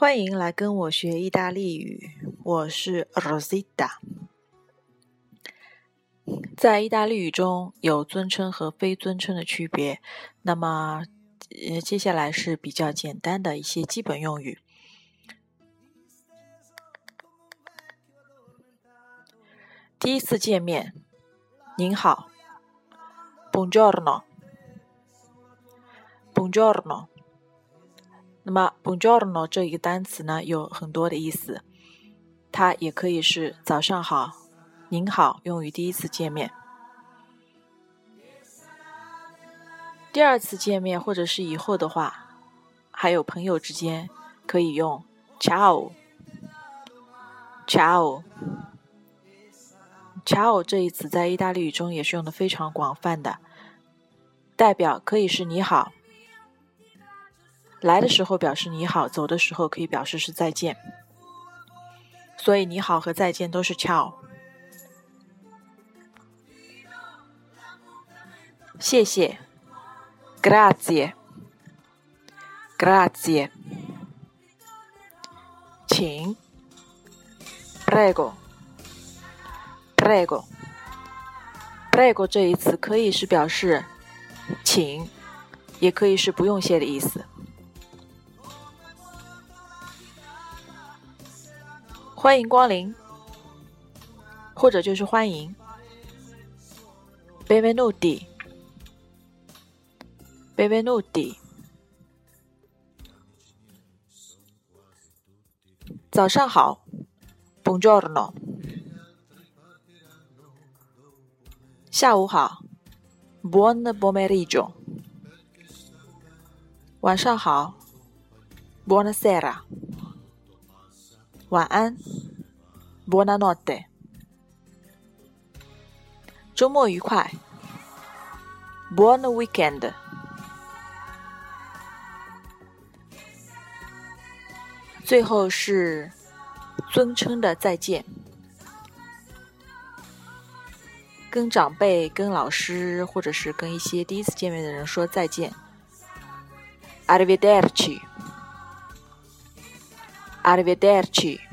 欢迎来跟我学意大利语，我是 Rosita。在意大利语中有尊称和非尊称的区别，那么，接下来是比较简单的一些基本用语。第一次见面，您好，Buongiorno，Buongiorno。那么，Buongiorno 这一个单词呢，有很多的意思，它也可以是早上好、您好，用于第一次见面。第二次见面或者是以后的话，还有朋友之间可以用 Ciao，Ciao，Ciao 这一词在意大利语中也是用的非常广泛的，代表可以是你好。来的时候表示你好，走的时候可以表示是再见，所以你好和再见都是 ciao。谢谢，grazie，grazie，请，prego，prego，prego 这一词可以是表示请，也可以是不用谢的意思。欢迎光临，或者就是欢迎。Benvenuti，Benvenuti。早上好，Buongiorno。下午好，Buon pomeriggio。晚上好，Buonasera。晚安，Buonanotte。周末愉快，Buon weekend。最后是尊称的再见，跟长辈、跟老师，或者是跟一些第一次见面的人说再见，Arrivederci。Arrivederci。